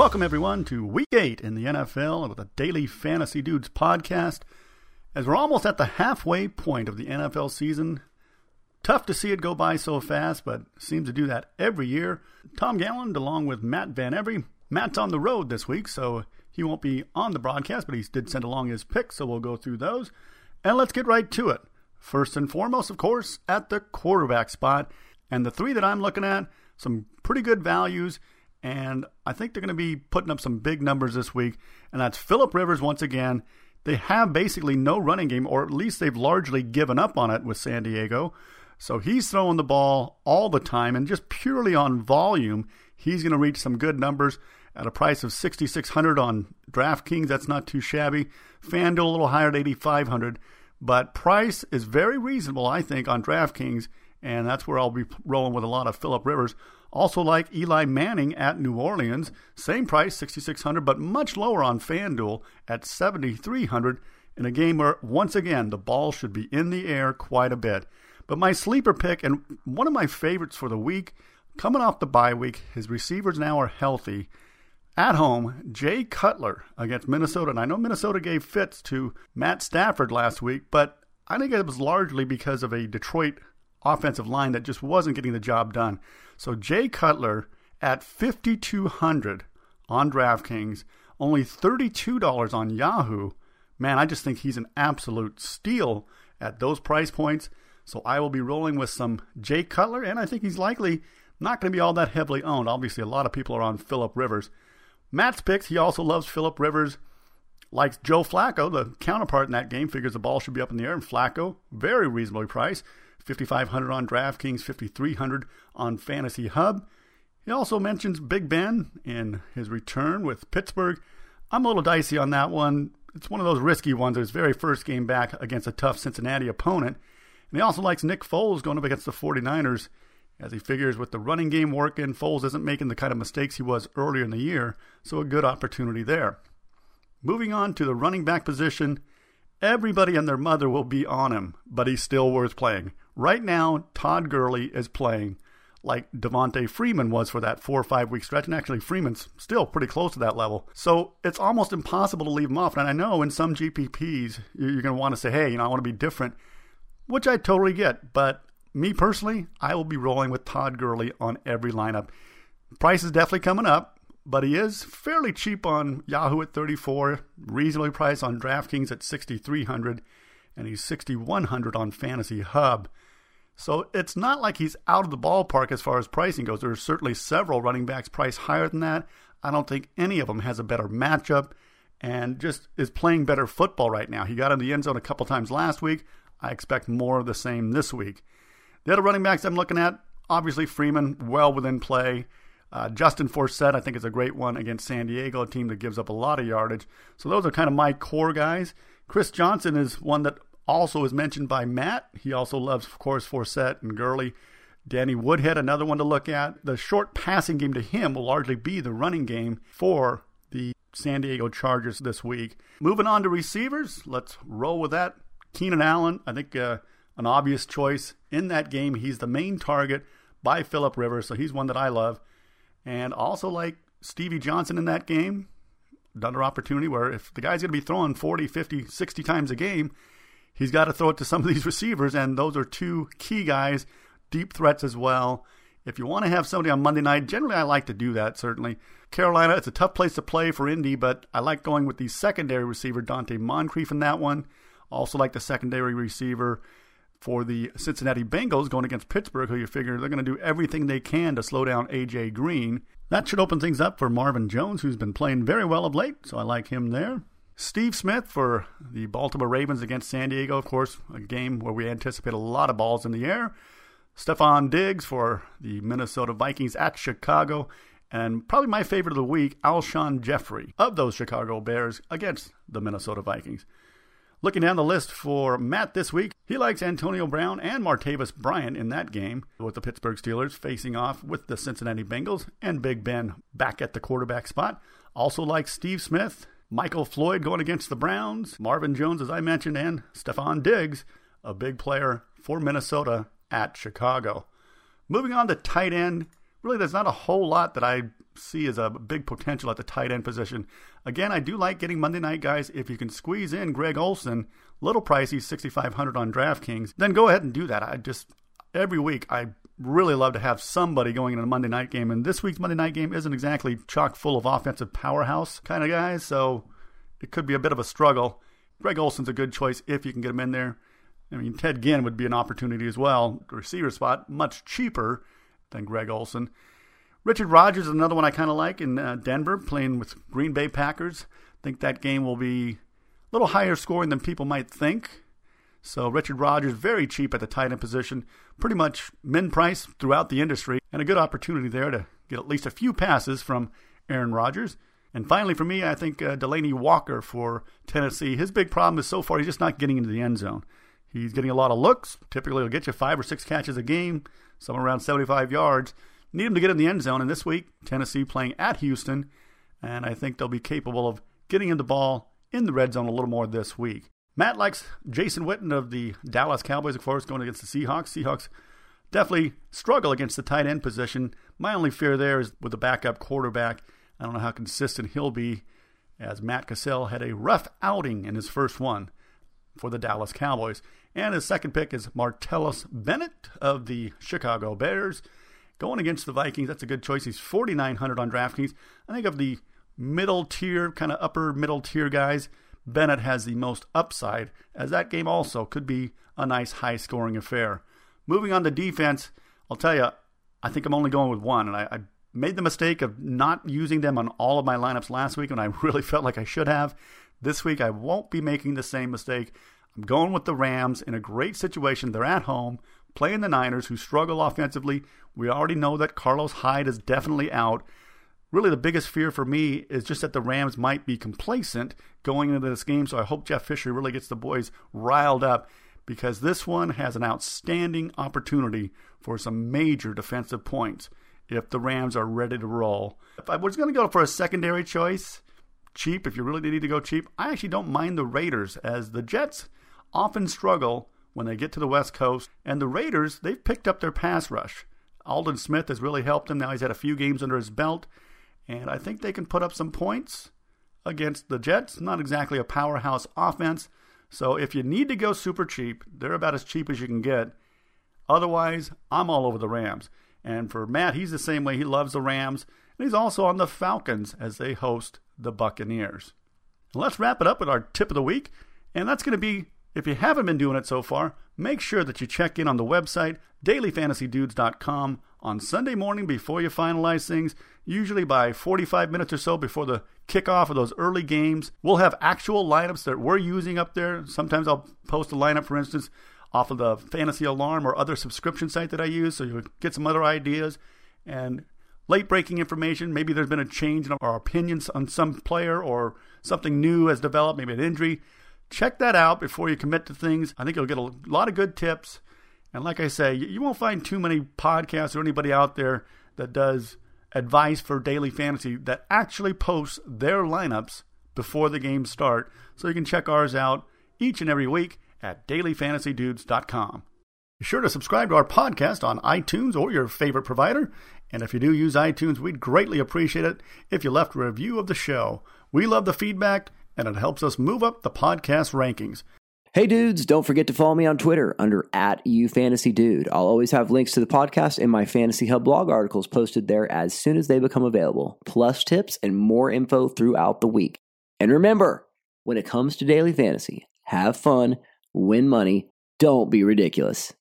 Welcome, everyone, to week eight in the NFL with a daily Fantasy Dudes podcast. As we're almost at the halfway point of the NFL season, tough to see it go by so fast, but seems to do that every year. Tom Galland, along with Matt Van Every. Matt's on the road this week, so he won't be on the broadcast, but he did send along his picks, so we'll go through those. And let's get right to it. First and foremost, of course, at the quarterback spot. And the three that I'm looking at, some pretty good values and I think they're going to be putting up some big numbers this week. And that's Philip Rivers once again. They have basically no running game, or at least they've largely given up on it with San Diego. So he's throwing the ball all the time, and just purely on volume, he's going to reach some good numbers at a price of 6600 on DraftKings. That's not too shabby. FanDuel a little higher at 8500 but price is very reasonable, I think, on DraftKings, and that's where I'll be rolling with a lot of Philip Rivers. Also like Eli Manning at New Orleans, same price, 6600 but much lower on FanDuel at 7300 in a game where once again the ball should be in the air quite a bit. But my sleeper pick and one of my favorites for the week, coming off the bye week, his receivers now are healthy. At home, Jay Cutler against Minnesota. And I know Minnesota gave fits to Matt Stafford last week, but I think it was largely because of a Detroit offensive line that just wasn't getting the job done. So Jay Cutler at 5200 on DraftKings, only $32 on Yahoo. Man, I just think he's an absolute steal at those price points. So I will be rolling with some Jay Cutler, and I think he's likely not going to be all that heavily owned. Obviously, a lot of people are on Philip Rivers. Matt's picks, he also loves Philip Rivers. Likes Joe Flacco, the counterpart in that game, figures the ball should be up in the air. And Flacco, very reasonably priced. 5500 on DraftKings, 5300 on Fantasy Hub. He also mentions Big Ben in his return with Pittsburgh. I'm a little dicey on that one. It's one of those risky ones. His very first game back against a tough Cincinnati opponent. And he also likes Nick Foles going up against the 49ers as he figures with the running game working, Foles isn't making the kind of mistakes he was earlier in the year, so a good opportunity there. Moving on to the running back position, everybody and their mother will be on him, but he's still worth playing. Right now, Todd Gurley is playing like Devonta Freeman was for that four or five week stretch. And actually, Freeman's still pretty close to that level. So it's almost impossible to leave him off. And I know in some GPPs, you're going to want to say, hey, you know, I want to be different, which I totally get. But me personally, I will be rolling with Todd Gurley on every lineup. Price is definitely coming up, but he is fairly cheap on Yahoo at 34, reasonably priced on DraftKings at 6300, and he's 6100 on Fantasy Hub. So it's not like he's out of the ballpark as far as pricing goes. There are certainly several running backs priced higher than that. I don't think any of them has a better matchup and just is playing better football right now. He got in the end zone a couple times last week. I expect more of the same this week. The other running backs I'm looking at, obviously Freeman, well within play. Uh, Justin Forsett, I think, is a great one against San Diego, a team that gives up a lot of yardage. So those are kind of my core guys. Chris Johnson is one that also is mentioned by Matt. He also loves, of course, Forsett and Gurley. Danny Woodhead, another one to look at. The short passing game to him will largely be the running game for the San Diego Chargers this week. Moving on to receivers, let's roll with that. Keenan Allen, I think uh, an obvious choice in that game. He's the main target by Philip Rivers, so he's one that I love. And also like Stevie Johnson in that game, another opportunity where if the guy's going to be throwing 40, 50, 60 times a game, he's got to throw it to some of these receivers, and those are two key guys, deep threats as well. If you want to have somebody on Monday night, generally I like to do that, certainly. Carolina, it's a tough place to play for Indy, but I like going with the secondary receiver, Donte Moncrief, in that one. Also like the secondary receiver for the Cincinnati Bengals going against Pittsburgh, who you figure they're going to do everything they can to slow down A.J. Green. That should open things up for Marvin Jones, who's been playing very well of late, so I like him there. Steve Smith for the Baltimore Ravens against San Diego, of course, a game where we anticipate a lot of balls in the air. Stefon Diggs for the Minnesota Vikings at Chicago. And probably my favorite of the week, Alshon Jeffery of those Chicago Bears against the Minnesota Vikings. Looking down the list for Matt this week, he likes Antonio Brown and Martavis Bryant in that game, with the Pittsburgh Steelers facing off with the Cincinnati Bengals and Big Ben back at the quarterback spot. Also likes Steve Smith Michael Floyd going against the Browns, Marvin Jones, as I mentioned, and Stefon Diggs, a big player for Minnesota at Chicago. Moving on to tight end, really, there's not a whole lot that I see as a big potential at the tight end position. Again, I do like getting Monday night guys. If you can squeeze in Greg Olsen, little pricey, 6,500 on DraftKings, then go ahead and do that. I just every week I really love to have somebody going in a Monday night game, and this week's Monday night game isn't exactly chock full of offensive powerhouse kind of guys, so it could be a bit of a struggle. Greg Olsen's a good choice if you can get him in there. I mean, Ted Ginn would be an opportunity as well. Receiver spot, much cheaper than Greg Olsen. Richard Rodgers is another one I kind of like in uh, Denver, playing with Green Bay Packers. Think that game will be a little higher scoring than people might think. So Richard Rodgers, very cheap at the tight end position, pretty much min price throughout the industry, and a good opportunity there to get at least a few passes from Aaron Rodgers. And finally, for me, I think uh, Delanie Walker for Tennessee. His big problem is so far he's just not getting into the end zone. He's getting a lot of looks. Typically, he'll get you five or six catches a game, somewhere around 75 yards. Need him to get in the end zone. And this week, Tennessee playing at Houston, and I think they'll be capable of getting in the ball in the red zone a little more this week. Matt likes Jason Witten of the Dallas Cowboys, of course, going against the Seahawks. Seahawks definitely struggle against the tight end position. My only fear there is with the backup quarterback. I don't know how consistent he'll be, as Matt Cassel had a rough outing in his first one for the Dallas Cowboys. And his second pick is Martellus Bennett of the Chicago Bears. Going against the Vikings, that's a good choice. He's 4,900 on DraftKings. I think of the middle tier, kind of upper middle tier guys, Bennett has the most upside, as that game also could be a nice high scoring affair. Moving on to defense, I'll tell you, I think I'm only going with one, and I, I made the mistake of not using them on all of my lineups last week, and I really felt like I should have. This week, I won't be making the same mistake. I'm going with the Rams in a great situation. They're at home, playing the Niners, who struggle offensively. We already know that Carlos Hyde is definitely out. Really, the biggest fear for me is just that the Rams might be complacent going into this game. So I hope Jeff Fisher really gets the boys riled up because this one has an outstanding opportunity for some major defensive points if the Rams are ready to roll. If I was going to go for a secondary choice, cheap, if you really need to go cheap, I actually don't mind the Raiders as the Jets often struggle when they get to the West Coast. And the Raiders, they've picked up their pass rush. Aldon Smith has really helped them. Now he's had a few games under his belt. And I think they can put up some points against the Jets. Not exactly a powerhouse offense. So if you need to go super cheap, they're about as cheap as you can get. Otherwise, I'm all over the Rams. And for Matt, he's the same way. He loves the Rams. And he's also on the Falcons as they host the Buccaneers. let's wrap it up with our tip of the week. And that's going to be if you haven't been doing it so far, make sure that you check in on the website, dailyfantasydudes.com, on Sunday morning before you finalize things, usually by 45 minutes or so before the kickoff of those early games. We'll have actual lineups that we're using up there. Sometimes I'll post a lineup, for instance, off of the Fantasy Alarm or other subscription site that I use, so you'll get some other ideas. And late breaking information. Maybe there's been a change in our opinions on some player or something new has developed, maybe an injury check that out before you commit to things. I think you'll get a lot of good tips. And like I say, you won't find too many podcasts or anybody out there that does advice for daily fantasy that actually posts their lineups before the games start. So you can check ours out each and every week at dailyfantasydudes.com. Be sure to subscribe to our podcast on iTunes or your favorite provider. And if you do use iTunes, we'd greatly appreciate it if you left a review of the show. We love the feedback and it helps us move up the podcast rankings. Hey dudes, don't forget to follow me on Twitter under at UFantasyDude. I'll always have links to the podcast and my Fantasy Hub blog articles posted there as soon as they become available, plus tips and more info throughout the week. And remember, when it comes to daily fantasy, have fun, win money, don't be ridiculous.